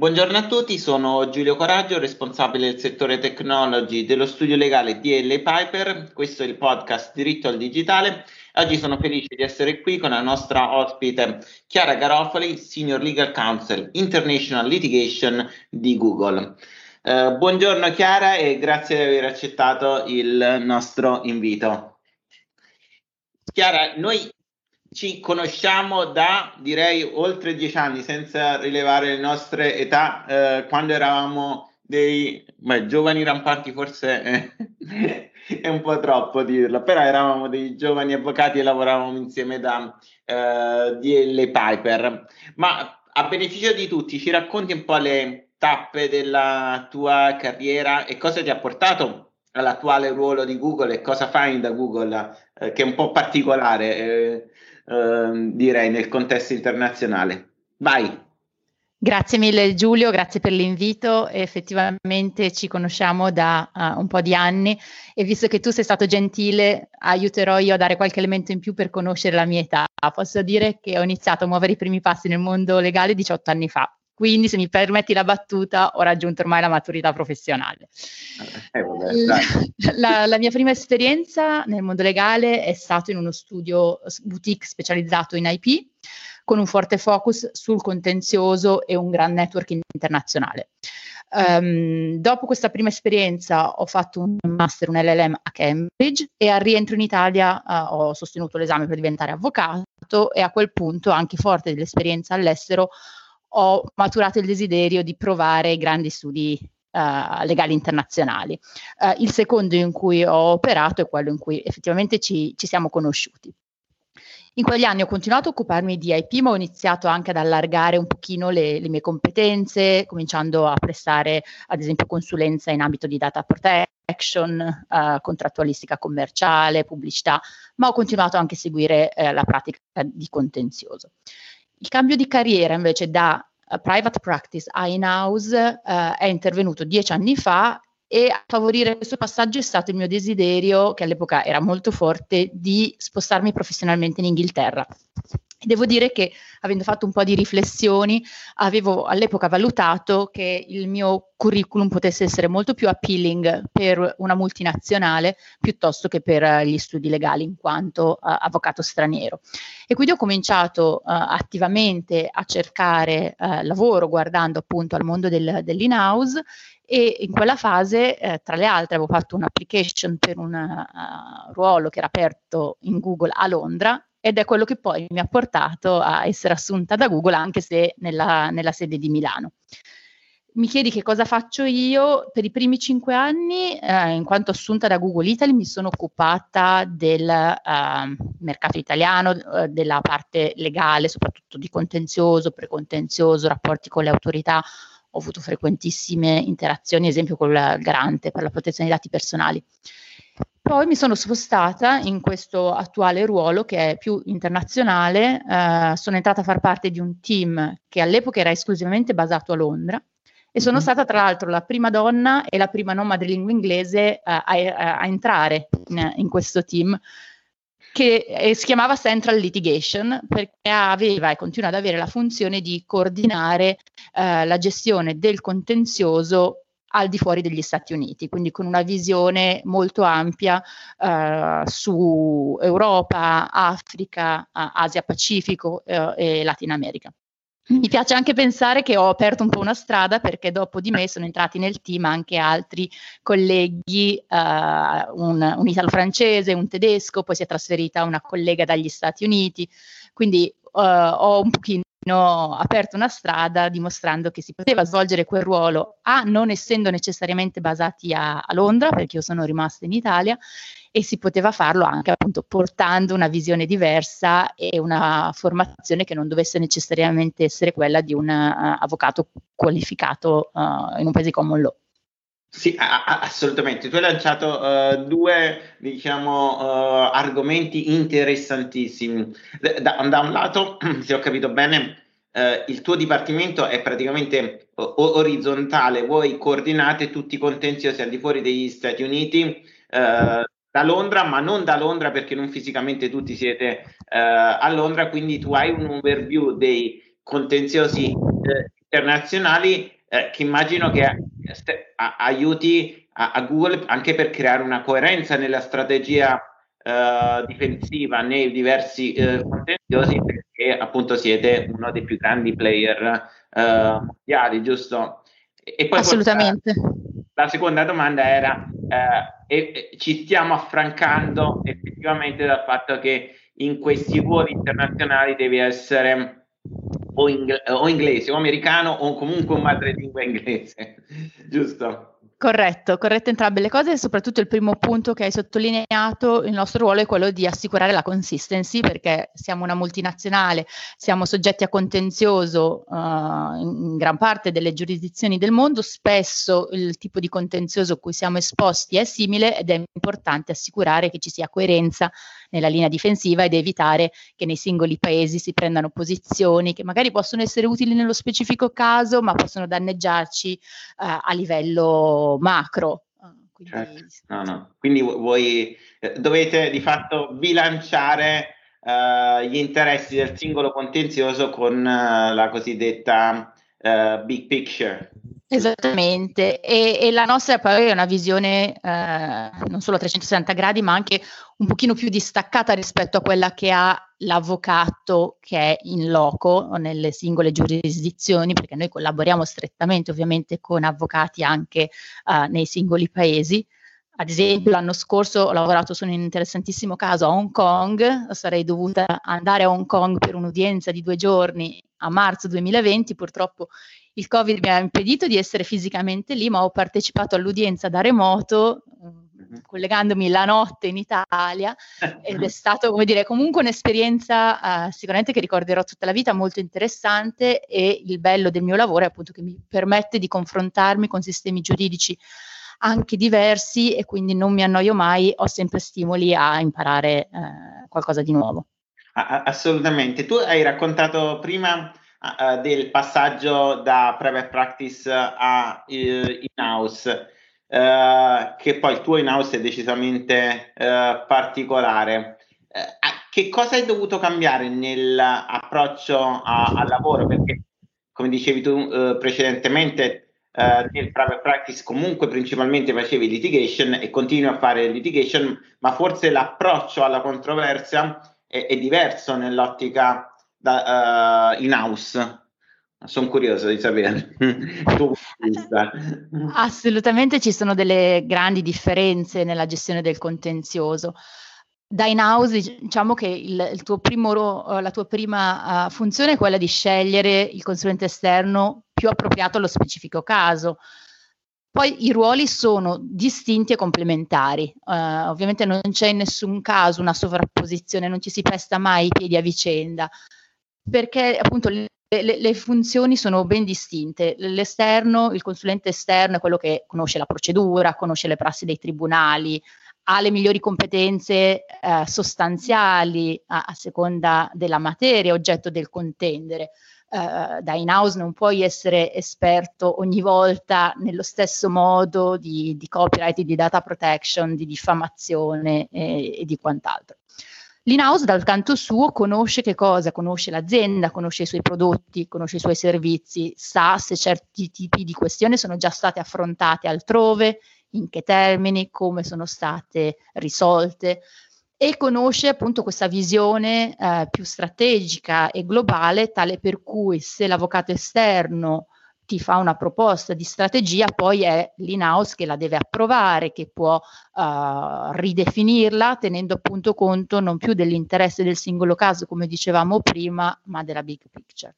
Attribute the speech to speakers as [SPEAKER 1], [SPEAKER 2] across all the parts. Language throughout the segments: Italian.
[SPEAKER 1] Buongiorno a tutti, sono Giulio Coraggio, responsabile del settore technology dello studio legale DL Piper. Questo è il podcast Diritto al Digitale. Oggi sono felice di essere qui con la nostra ospite Chiara Garofoli, Senior Legal Counsel International Litigation di Google. Eh, buongiorno Chiara e grazie di aver accettato il nostro invito. Chiara, noi ci conosciamo da direi oltre dieci anni senza rilevare le nostre età eh, quando eravamo dei beh, giovani rampanti forse eh, è un po' troppo dirlo però eravamo dei giovani avvocati e lavoravamo insieme da eh, DL Piper. Ma a beneficio di tutti ci racconti un po' le tappe della tua carriera e cosa ti ha portato all'attuale ruolo di Google e cosa fai da Google eh, che è un po' particolare eh, Ehm, direi, nel contesto internazionale. Vai.
[SPEAKER 2] Grazie mille Giulio, grazie per l'invito. Effettivamente ci conosciamo da uh, un po' di anni e visto che tu sei stato gentile, aiuterò io a dare qualche elemento in più per conoscere la mia età. Posso dire che ho iniziato a muovere i primi passi nel mondo legale 18 anni fa. Quindi, se mi permetti la battuta, ho raggiunto ormai la maturità professionale. Eh, vabbè, la, la, mia prima esperienza nel mondo legale è stata in uno studio boutique specializzato in IP, con un forte focus sul contenzioso e un gran network internazionale. Um, dopo questa prima esperienza ho fatto un master, un LLM a Cambridge e al rientro in Italia uh, ho sostenuto l'esame per diventare avvocato e a quel punto, anche forte dell'esperienza all'estero, ho maturato il desiderio di provare grandi studi uh, legali internazionali. Uh, il secondo in cui ho operato è quello in cui effettivamente ci, ci siamo conosciuti. In quegli anni ho continuato a occuparmi di IP, ma ho iniziato anche ad allargare un pochino le, le, mie competenze, cominciando a prestare ad esempio consulenza in ambito di data protection, uh, contrattualistica commerciale, pubblicità, ma ho continuato anche a seguire la pratica di contenzioso. Il cambio di carriera invece da uh, private practice a in-house uh, è intervenuto dieci anni fa e a favorire questo passaggio è stato il mio desiderio, che all'epoca era molto forte, di spostarmi professionalmente in Inghilterra. Devo dire che avendo fatto un po' di riflessioni, avevo all'epoca valutato che il mio curriculum potesse essere molto più appealing per una multinazionale piuttosto che per gli studi legali in quanto uh, avvocato straniero. E quindi ho cominciato uh, attivamente a cercare uh, lavoro guardando appunto al mondo del, dell'in-house e in quella fase, eh, tra le altre, avevo fatto un'application per un uh, ruolo che era aperto in Google a Londra ed è quello che poi mi ha portato a essere assunta da Google anche se nella, nella sede di Milano. Mi chiedi che cosa faccio io? Per i primi cinque anni, eh, in quanto assunta da Google Italy, mi sono occupata del eh, mercato italiano, eh, della parte legale, soprattutto di contenzioso, precontenzioso, rapporti con le autorità. Ho avuto frequentissime interazioni, ad esempio con il garante per la protezione dei dati personali. Poi mi sono spostata in questo attuale ruolo che è più internazionale, eh, sono entrata a far parte di un team che all'epoca era esclusivamente basato a Londra e sono mm-hmm. stata tra l'altro la prima donna e la prima non madrelingua inglese eh, a, a, entrare in, in, questo team che eh, si chiamava Central Litigation perché aveva e continua ad avere la funzione di coordinare eh, la gestione del contenzioso al di fuori degli Stati Uniti, quindi con una visione molto ampia eh, su Europa, Africa, Asia Pacifico eh, e Latina America. Mi piace anche pensare che ho aperto un po' una strada perché dopo di me sono entrati nel team anche altri colleghi, eh, un, un italo-francese, un tedesco, poi si è trasferita una collega dagli Stati Uniti, quindi uh, ho un pochino aperto una strada dimostrando che si poteva svolgere quel ruolo, A, non essendo necessariamente basati a, a Londra, perché io sono rimasta in Italia, e si poteva farlo anche appunto portando una visione diversa e una formazione che non dovesse necessariamente essere quella di un uh, avvocato qualificato uh, in un paese common law.
[SPEAKER 1] Sì, assolutamente. Tu hai lanciato uh, due, diciamo, uh, argomenti interessantissimi. Da, da, un lato, se ho capito bene, uh, il tuo dipartimento è praticamente orizzontale, voi coordinate tutti i contenziosi al di fuori degli Stati Uniti da Londra, ma non da Londra perché non fisicamente tutti siete a Londra, quindi tu hai un overview dei contenziosi internazionali eh, che immagino che eh, aiuti a, a, Google anche per creare una coerenza nella strategia eh, difensiva nei diversi eh, contenziosi perché appunto siete uno dei più grandi player eh, mondiali, giusto?
[SPEAKER 2] E poi Assolutamente.
[SPEAKER 1] La, la seconda domanda era, eh, ci stiamo affrancando effettivamente dal fatto che in questi ruoli internazionali devi essere o, ingle- o inglese o americano o comunque un madrelingua inglese, giusto?
[SPEAKER 2] Corretto, corretto entrambe le cose e soprattutto il primo punto che hai sottolineato, il nostro ruolo è quello di assicurare la consistency perché siamo una multinazionale, siamo soggetti a contenzioso uh, in gran parte delle giurisdizioni del mondo, spesso il tipo di contenzioso a cui siamo esposti è simile ed è importante assicurare che ci sia coerenza nella linea difensiva ed evitare che nei singoli paesi si prendano posizioni che magari possono essere utili nello specifico caso ma possono danneggiarci uh, a livello macro.
[SPEAKER 1] Ah, quindi, certo. no, no. Quindi voi eh, dovete di fatto bilanciare uh, gli interessi del singolo contenzioso con uh, la cosiddetta uh, big picture.
[SPEAKER 2] Esattamente, e, e, la nostra poi è una visione eh, non solo a 360 gradi, ma anche un pochino più distaccata rispetto a quella che ha l'avvocato che è in loco nelle singole giurisdizioni, perché noi collaboriamo strettamente ovviamente con avvocati anche eh, nei singoli paesi. Ad esempio, l'anno scorso ho lavorato su un interessantissimo caso a Hong Kong, sarei dovuta andare a Hong Kong per un'udienza di due giorni a marzo 2020, purtroppo il Covid mi ha impedito di essere fisicamente lì, ma ho partecipato all'udienza da remoto, mm-hmm. collegandomi la notte in Italia ed è stato, come dire, comunque un'esperienza uh, sicuramente che ricorderò tutta la vita, molto interessante e il bello del mio lavoro è appunto che mi permette di confrontarmi con sistemi giuridici anche diversi e quindi non mi annoio mai, ho sempre stimoli a imparare uh, qualcosa di nuovo.
[SPEAKER 1] Assolutamente. Tu hai raccontato prima uh, del passaggio da private practice a uh, in-house, uh, che poi il tuo in-house è decisamente particolare. che cosa hai dovuto cambiare nell'approccio al lavoro? Perché, come dicevi tu precedentemente, Uh, nel private practice comunque principalmente facevi litigation e continui a fare litigation, ma forse l'approccio alla controversia è, è diverso nell'ottica da, uh, in house. Sono curioso di sapere.
[SPEAKER 2] Assolutamente ci sono delle grandi differenze nella gestione del contenzioso. Da in-house diciamo che il, il tuo primo, la tua prima uh, funzione è quella di scegliere il consulente esterno più appropriato allo specifico caso. Poi i ruoli sono distinti e complementari. Uh, ovviamente non c'è in nessun caso una sovrapposizione, non ci si pesta mai i piedi a vicenda perché appunto le, le, funzioni sono ben distinte. L'esterno, il consulente esterno è quello che conosce la procedura, conosce le prassi dei tribunali, ha le migliori competenze eh, sostanziali a, a, seconda della materia oggetto del contendere. Uh, da in-house non puoi essere esperto ogni volta nello stesso modo di, di copyright, di data protection, di diffamazione e, e di quant'altro. L'in-house dal canto suo conosce che cosa? Conosce l'azienda, conosce i suoi prodotti, conosce i suoi servizi, sa se certi tipi di questioni sono già state affrontate altrove, in che termini, come sono state risolte e conosce appunto questa visione eh, più strategica e globale, tale per cui se l'avvocato esterno ti fa una proposta di strategia, poi è l'in-house che la deve approvare, che può uh, ridefinirla tenendo appunto conto non più dell'interesse del singolo caso, come dicevamo prima, ma della big picture.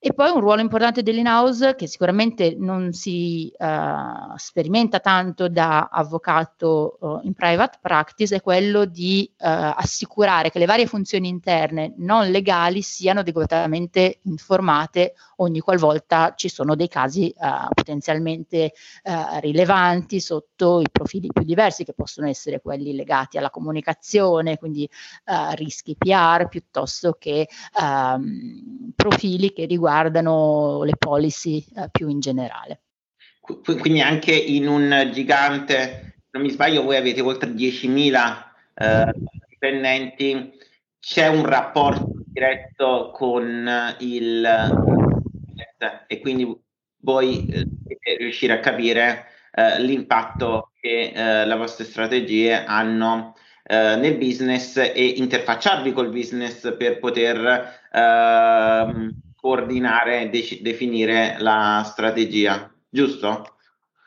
[SPEAKER 2] E poi un ruolo importante dell'in-house che sicuramente non si uh, sperimenta tanto da avvocato uh, in private practice è quello di uh, assicurare che le varie funzioni interne non legali siano adeguatamente informate ogni qualvolta ci sono dei casi potenzialmente rilevanti sotto i profili più diversi che possono essere quelli legati alla comunicazione, quindi rischi PR piuttosto che ehm, profili che riguardano riguardano le policy eh, più in generale.
[SPEAKER 1] Quindi anche in un gigante, non mi sbaglio, voi avete oltre 10.000 eh, dipendenti, c'è un rapporto diretto con il e quindi voi eh, dovete riuscire a capire eh, l'impatto che eh, le vostre strategie hanno eh, nel business e interfacciarvi col business per poter ehm, coordinare e de- definire la strategia, giusto?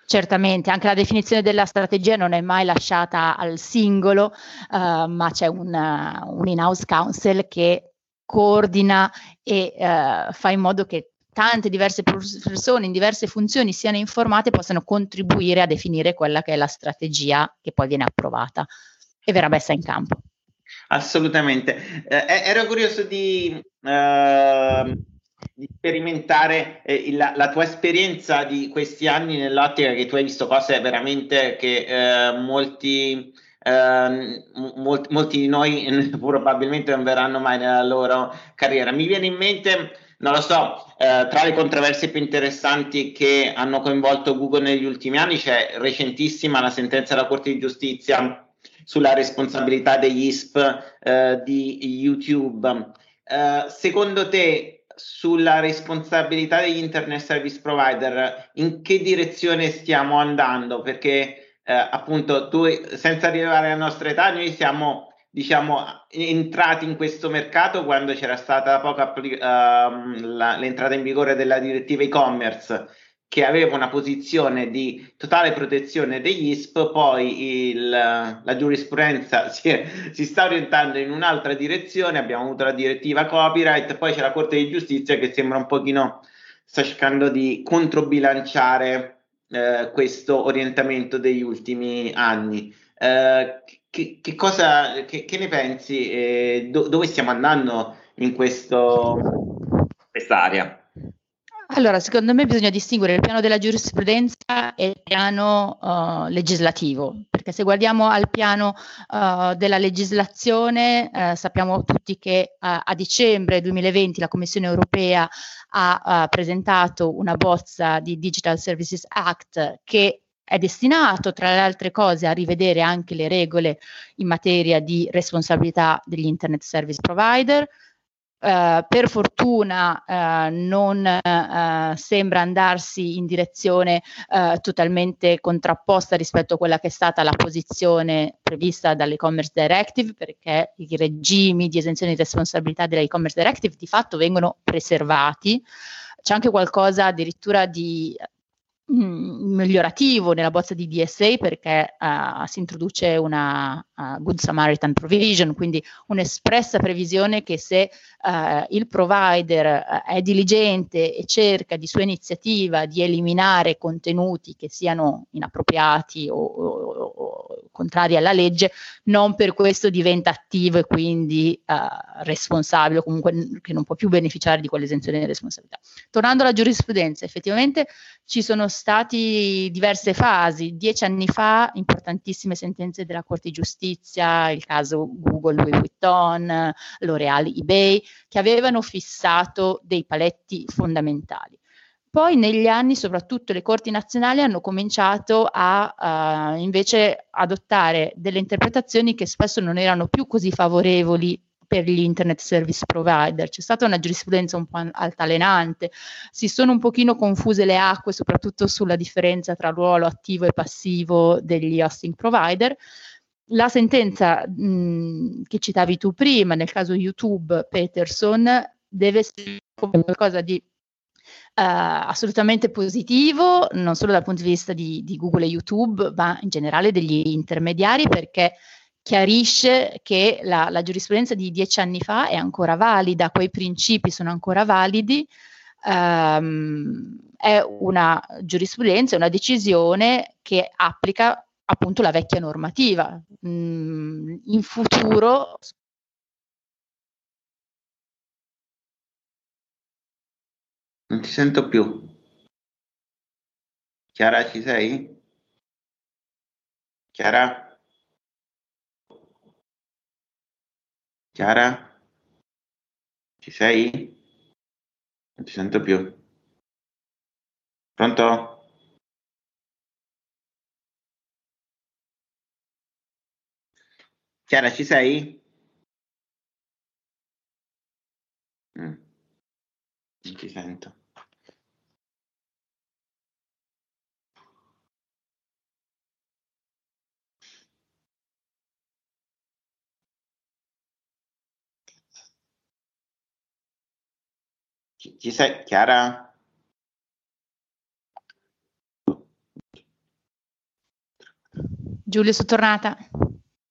[SPEAKER 2] Certamente, anche la definizione della strategia non è mai lasciata al singolo, uh, ma c'è un, un in-house counsel che coordina e uh, fa in modo che tante diverse persone in diverse funzioni siano informate e possano contribuire a definire quella che è la strategia che poi viene approvata e verrà messa in campo.
[SPEAKER 1] Assolutamente. Eh, ero curioso di, uh, di sperimentare eh, la, la, tua esperienza di questi anni nell'ottica che tu hai visto cose veramente che eh, molti, eh, molti, molti di noi probabilmente non verranno mai nella loro carriera. Mi viene in mente non lo so, eh, tra le controversie più interessanti che hanno coinvolto Google negli ultimi anni c'è recentissima la sentenza della Corte di Giustizia sulla responsabilità degli ISP eh, di YouTube. Eh, secondo te, sulla responsabilità degli internet service provider, in che direzione stiamo andando? Perché eh, appunto tu, senza arrivare alla nostra età, noi siamo diciamo, entrati in questo mercato quando c'era stata poco uh, la, l'entrata in vigore della direttiva e-commerce che aveva una posizione di totale protezione degli ISP, poi il, la giurisprudenza si, è, si, sta orientando in un'altra direzione, abbiamo avuto la direttiva copyright, poi c'è la Corte di Giustizia che sembra un pochino, sta cercando di controbilanciare eh, questo orientamento degli ultimi anni. Eh, che, che, cosa, che, che ne pensi? Eh, do, dove stiamo andando in questo, quest'area?
[SPEAKER 2] Allora, secondo me bisogna distinguere il piano della giurisprudenza e il piano uh, legislativo, perché se guardiamo al piano uh, della legislazione, uh, sappiamo tutti che a dicembre 2020 la Commissione europea ha presentato una bozza di Digital Services Act che è destinato, tra le altre cose, a rivedere anche le regole in materia di responsabilità degli Internet Service Provider. Uh, per fortuna uh, non uh, sembra andarsi in direzione totalmente contrapposta rispetto a quella che è stata la posizione prevista dall'e-commerce directive, perché i regimi di esenzione di responsabilità dell'e-commerce directive di fatto vengono preservati. C'è anche qualcosa addirittura di Mm, migliorativo nella bozza di DSA perché uh, si introduce una uh, Good Samaritan Provision, quindi un'espressa previsione che se uh, il provider è diligente e cerca di sua iniziativa di eliminare contenuti che siano inappropriati o, o, o contrari alla legge, non per questo diventa attivo e quindi responsabile o comunque che non può più beneficiare di quell'esenzione di responsabilità. Tornando alla giurisprudenza, effettivamente ci sono stati diverse fasi. Dieci anni fa, importantissime sentenze della Corte di Giustizia, il caso Google, Louis Vuitton, L'Oreal, eBay, che avevano fissato dei paletti fondamentali. Poi negli anni soprattutto le corti nazionali hanno cominciato a uh, invece adottare delle interpretazioni che spesso non erano più così favorevoli per gli internet service provider. C'è stata una giurisprudenza un po' altalenante, si sono un pochino confuse le acque, soprattutto sulla differenza tra ruolo attivo e passivo degli hosting provider. La sentenza mh, che citavi tu prima, nel caso YouTube Peterson, deve essere qualcosa di Uh, assolutamente positivo, non solo dal punto di vista di, di, Google e YouTube, ma in generale degli intermediari, perché chiarisce che la, la, giurisprudenza di dieci anni fa è ancora valida, quei principi sono ancora validi, um, è una giurisprudenza, è una decisione che applica appunto la vecchia normativa. Mm, in futuro
[SPEAKER 1] Non ti sento più. Chiara, ci sei? Chiara? Chiara? Ci sei? Non ti sento più. Pronto? Chiara, ci sei? Mm. Non ti sento. Ci, ci sei, Chiara?
[SPEAKER 2] Giulio, sono tornata.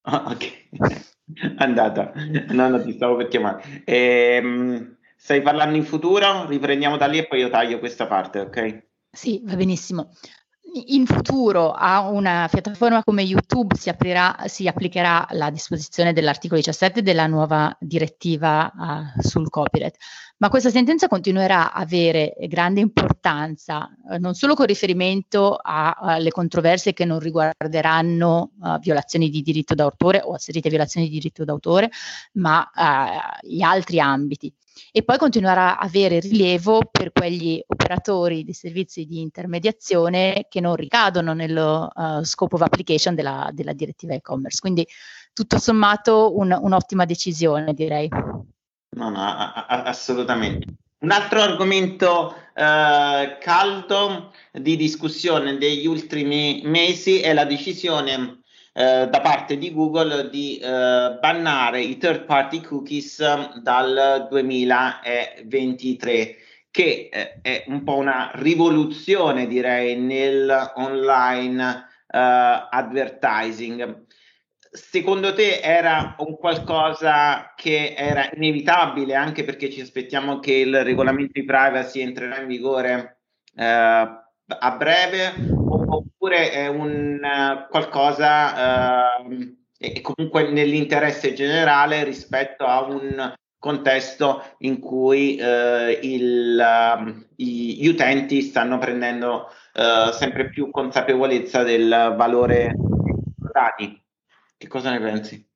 [SPEAKER 1] Ah, ok, andata. No, no, ti stavo per chiamare. Ehm, stai parlando in futuro? Riprendiamo da lì e poi io taglio questa parte, ok?
[SPEAKER 2] Sì, va benissimo in futuro a una piattaforma come YouTube si, aprirà, si applicherà la disposizione dell'articolo 17 della nuova direttiva uh, sul copyright, ma questa sentenza continuerà a avere grande importanza uh, non solo con riferimento alle controversie che non riguarderanno uh, violazioni di diritto d'autore o asserite violazioni di diritto d'autore, ma gli altri ambiti e poi continuerà a avere rilievo per quegli operatori di servizi di intermediazione che non ricadono nello uh, scope of application della, della direttiva e-commerce. Quindi tutto sommato un, un'ottima decisione, direi.
[SPEAKER 1] No, no, a- a- assolutamente. Un altro argomento eh, caldo di discussione degli ultimi mesi è la decisione eh, da parte di Google di eh, bannare i third party cookies um, dal 2023 che eh, è un po' una rivoluzione direi nel online eh, advertising. Secondo te era un qualcosa che era inevitabile anche perché ci aspettiamo che il regolamento di privacy entrerà in vigore eh, a breve oppure è un uh, qualcosa uh, è comunque nell'interesse generale rispetto a un contesto in cui uh, il, uh, gli utenti stanno prendendo uh, sempre più consapevolezza del valore dei dati. Che cosa ne pensi?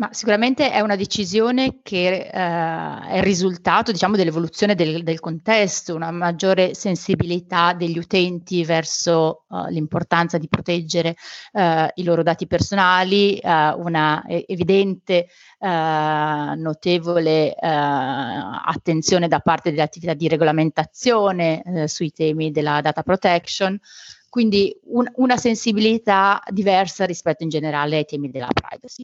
[SPEAKER 2] Ma sicuramente è una decisione che eh, è il risultato, diciamo, dell'evoluzione del, del, contesto, una maggiore sensibilità degli utenti verso uh, l'importanza di proteggere uh, i loro dati personali, uh, una evidente, notevole attenzione da parte delle attività di regolamentazione sui temi della data protection. Quindi un, una sensibilità diversa rispetto in generale ai temi della privacy.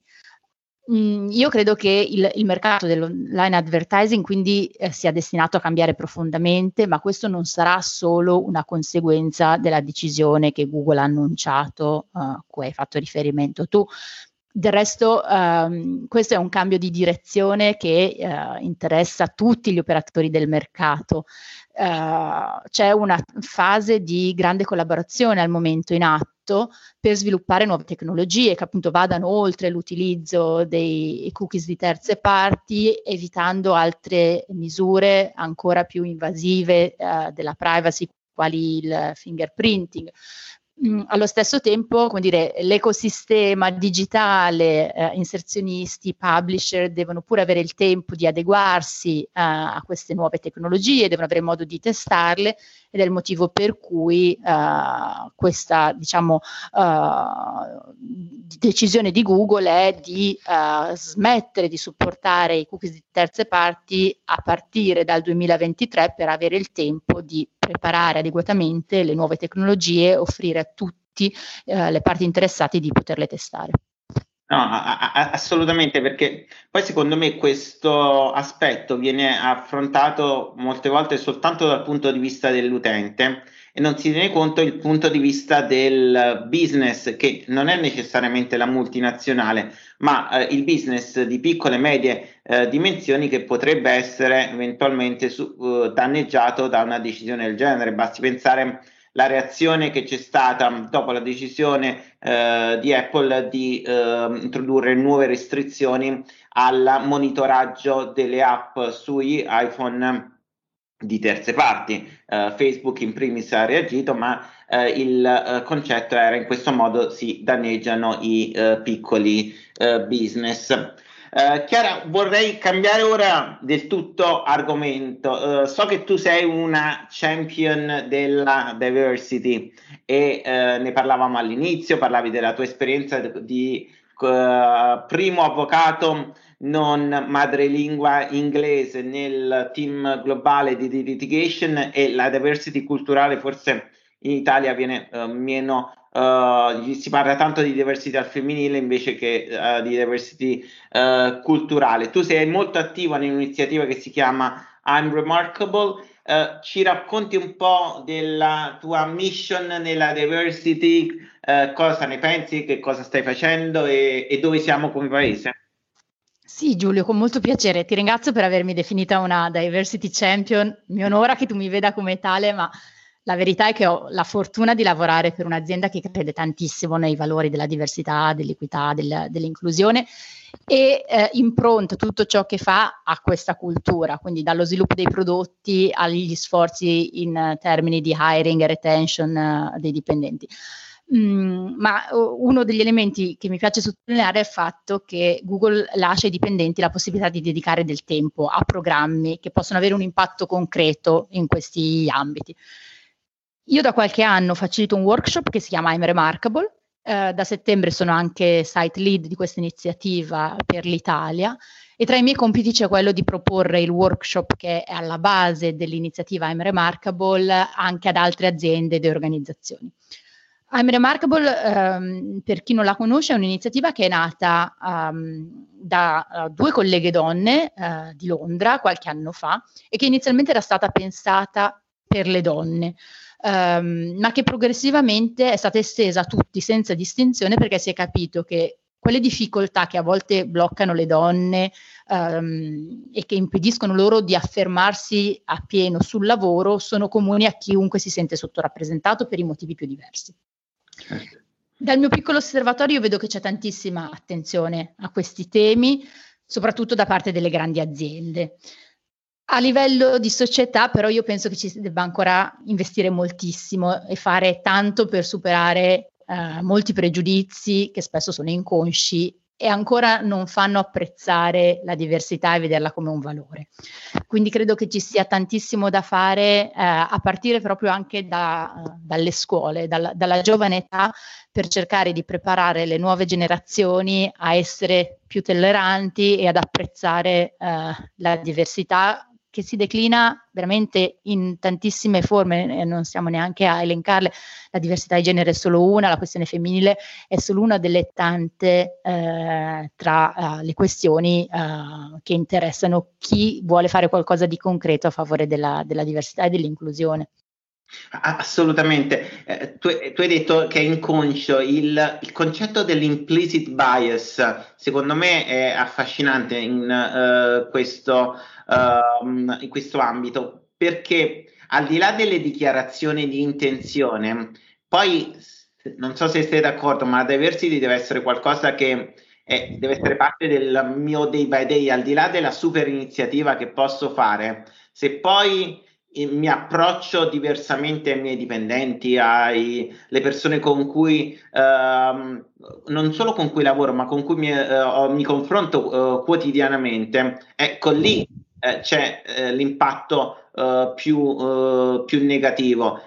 [SPEAKER 2] Mm, io credo che il, il, mercato dell'online advertising quindi eh, sia destinato a cambiare profondamente, ma questo non sarà solo una conseguenza della decisione che Google ha annunciato, a cui hai fatto riferimento tu. Del resto, um, questo è un cambio di direzione che uh, interessa tutti gli operatori del mercato. Uh, c'è una fase di grande collaborazione al momento in atto per sviluppare nuove tecnologie che appunto vadano oltre l'utilizzo dei cookies di terze parti, evitando altre misure ancora più invasive uh, della privacy, quali il fingerprinting. Mm, allo stesso tempo, come dire, l'ecosistema digitale, eh, inserzionisti, publisher devono pure avere il tempo di adeguarsi eh, a queste nuove tecnologie, devono avere modo di testarle ed è il motivo per cui eh, questa diciamo, eh, decisione di Google è di eh, smettere di supportare i cookies di terze parti a partire dal 2023 per avere il tempo di preparare adeguatamente le nuove tecnologie, offrire a tutti eh, le parti interessate di poterle testare.
[SPEAKER 1] No, a, a, assolutamente, perché poi secondo me questo aspetto viene affrontato molte volte soltanto dal punto di vista dell'utente e non si tiene conto il punto di vista del business, che non è necessariamente la multinazionale, ma eh, il business di piccole e medie eh, dimensioni che potrebbe essere eventualmente su, uh, danneggiato da una decisione del genere. Basti pensare la reazione che c'è stata dopo la decisione eh, di Apple di eh, introdurre nuove restrizioni al monitoraggio delle app sui iPhone di terze parti. Uh, Facebook in primis ha reagito, ma uh, il uh, concetto era in questo modo si danneggiano i piccoli business. Chiara, vorrei cambiare ora del tutto argomento. so che tu sei una champion della diversity e ne parlavamo all'inizio, parlavi della tua esperienza di primo avvocato non madrelingua inglese nel team globale di litigation e la diversity culturale forse in Italia viene uh, meno uh, si parla tanto di diversità femminile invece che uh, di diversity culturale tu sei molto attiva in un'iniziativa che si chiama I'm Remarkable. Uh, ci racconti un po' della tua mission nella diversity, uh, cosa ne pensi, che cosa stai facendo e, e dove siamo come paese?
[SPEAKER 2] Sì, Giulio, con molto piacere. Ti ringrazio per avermi definita una diversity champion. Mi onora che tu mi veda come tale, ma la verità è che ho la fortuna di lavorare per un'azienda che crede tantissimo nei valori della diversità, dell'equità, del, dell'inclusione e eh, impronta tutto ciò che fa a questa cultura, quindi dallo sviluppo dei prodotti agli sforzi in termini di hiring e retention uh, dei dipendenti. Mm, ma uh, uno degli elementi che mi piace sottolineare è il fatto che Google lascia ai dipendenti la possibilità di dedicare del tempo a programmi che possono avere un impatto concreto in questi ambiti. Io da qualche anno facilito un workshop che si chiama I'm Remarkable. Eh, da settembre sono anche site lead di questa iniziativa per l'Italia e tra i miei compiti c'è quello di proporre il workshop che è alla base dell'iniziativa I'm Remarkable anche ad altre aziende ed organizzazioni. I'm Remarkable, ehm, per chi non la conosce, è un'iniziativa che è nata um, da uh, due colleghe donne uh, di Londra qualche anno fa e che inizialmente era stata pensata per le donne ehm, ma che progressivamente è stata estesa a tutti senza distinzione perché si è capito che quelle difficoltà che a volte bloccano le donne ehm, e che impediscono loro di affermarsi a pieno sul lavoro sono comuni a chiunque si sente sottorappresentato per i motivi più diversi. Certo. Dal mio piccolo osservatorio vedo che c'è tantissima attenzione a questi temi, soprattutto da parte delle grandi aziende. A livello di società, però, io penso che ci si debba ancora investire moltissimo e fare tanto per superare eh, molti pregiudizi che spesso sono inconsci e ancora non fanno apprezzare la diversità e vederla come un valore. Quindi credo che ci sia tantissimo da fare eh, a partire proprio anche da, dalle scuole, dalla, dalla giovane età, per cercare di preparare le nuove generazioni a essere più tolleranti e ad apprezzare eh, la diversità che si declina veramente in tantissime forme, e non stiamo neanche a elencarle, la diversità di genere è solo una, la questione femminile è solo una delle tante eh, tra uh, le questioni uh, che interessano chi vuole fare qualcosa di concreto a favore della, della diversità e dell'inclusione.
[SPEAKER 1] Assolutamente. Eh, tu, tu, hai detto che è inconscio. Il, il, concetto dell'implicit bias, secondo me, è affascinante in, uh, questo, uh, in questo ambito, perché al di là delle dichiarazioni di intenzione, poi non so se siete d'accordo, ma la diversity deve essere qualcosa che è, deve essere parte del mio day by day, al di là della super iniziativa che posso fare. Se poi mi approccio diversamente ai miei dipendenti, alle persone con cui ehm, non solo con cui lavoro, ma con cui mi, eh, mi confronto eh, quotidianamente, ecco lì eh, c'è eh, l'impatto eh, più, eh, più, negativo.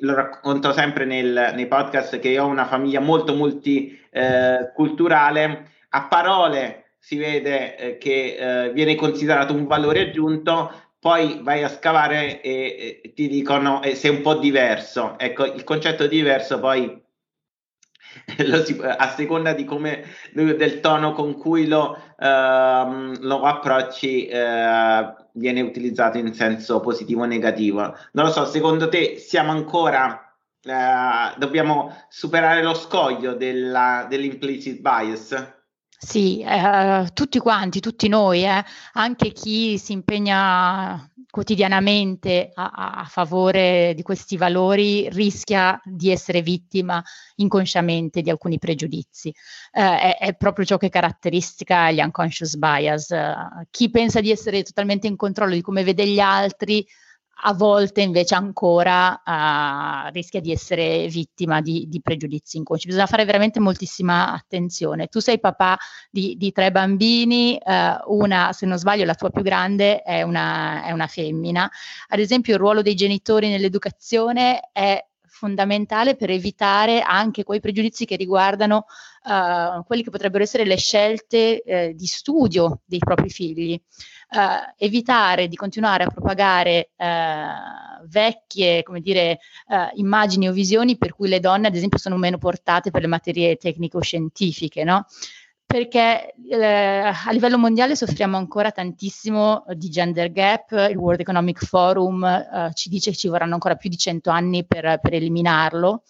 [SPEAKER 1] lo racconto sempre nel, nei podcast che io ho una famiglia molto multiculturale. a parole si vede che viene considerato un valore aggiunto, poi vai a scavare e, e ti dicono eh, sei un po' diverso. Ecco, il concetto diverso poi si, a seconda di come del tono con cui lo, uh, lo approcci uh, viene utilizzato in senso positivo o negativo. Non lo so, secondo te siamo ancora uh, dobbiamo superare lo scoglio della, dell'implicit bias?
[SPEAKER 2] Sì, eh, tutti quanti, tutti noi, eh, anche chi si impegna quotidianamente a, a, favore di questi valori rischia di essere vittima inconsciamente di alcuni pregiudizi. Eh, è, è, proprio ciò che caratteristica gli unconscious bias. Chi pensa di essere totalmente in controllo di come vede gli altri a volte invece ancora uh, rischia di essere vittima di, di, pregiudizi inconsci. Bisogna fare veramente moltissima attenzione. Tu sei papà di, di tre bambini, uh, una, se non sbaglio, la tua più grande è una, è una femmina. Ad esempio, il ruolo dei genitori nell'educazione è fondamentale per evitare anche quei pregiudizi che riguardano uh, quelli che potrebbero essere le scelte eh, di studio dei propri figli eh, evitare di continuare a propagare eh, vecchie, come dire, eh, immagini o visioni per cui le donne, ad esempio, sono meno portate per le materie tecnico-scientifiche, no? Perché eh, a livello mondiale soffriamo ancora tantissimo di gender gap, il World Economic Forum eh, ci dice che ci vorranno ancora più di 100 anni per, per eliminarlo,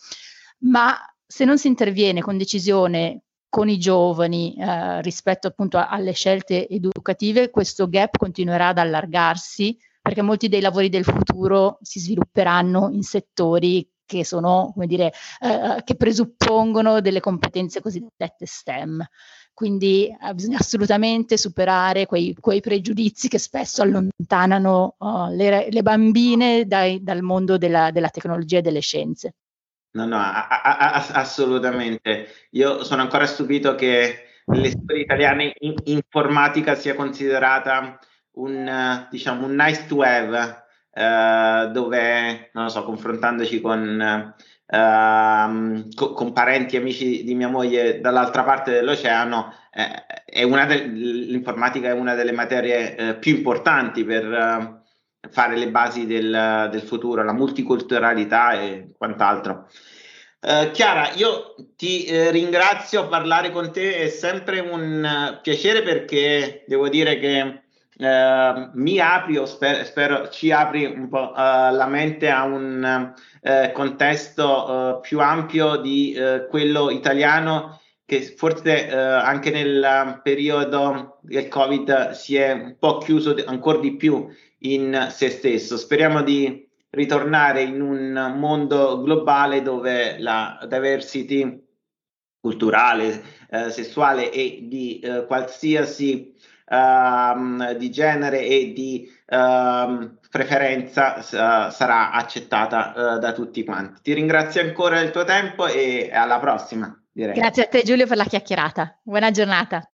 [SPEAKER 2] ma se non si interviene con decisione con i giovani eh, rispetto appunto alle scelte educative, questo gap continuerà ad allargarsi perché molti dei lavori del futuro si svilupperanno in settori che sono, come dire, eh, che presuppongono delle competenze cosiddette STEM. Quindi eh, bisogna assolutamente superare quei, quei, pregiudizi che spesso allontanano uh, le, le, bambine dai, dal mondo della, della, tecnologia e delle scienze.
[SPEAKER 1] No, no, a, a, a, assolutamente. Io sono ancora stupito che nelle scuole italiane in, informatica sia considerata un, diciamo, un nice to have, uh, dove, non lo so, confrontandoci con Uh, co- con parenti e amici di mia moglie dall'altra parte dell'oceano, eh, è de- l'informatica è una delle materie eh, più importanti per uh, fare le basi del, del, futuro, la multiculturalità e quant'altro. Uh, Chiara, io ti eh, ringrazio, parlare con te è sempre un piacere perché devo dire che Uh, mi apri o sper- spero ci apri un po' uh, la mente a un uh, contesto più ampio di quello italiano che forse anche nel periodo del Covid si è un po' chiuso ancora di più in se stesso. Speriamo di ritornare in un mondo globale dove la diversity culturale, sessuale e di qualsiasi uh, di genere e di uh, preferenza uh, sarà accettata uh, da tutti quanti. Ti ringrazio ancora del tuo tempo e alla prossima.
[SPEAKER 2] Direi. Grazie a te Giulio per la chiacchierata. Buona giornata.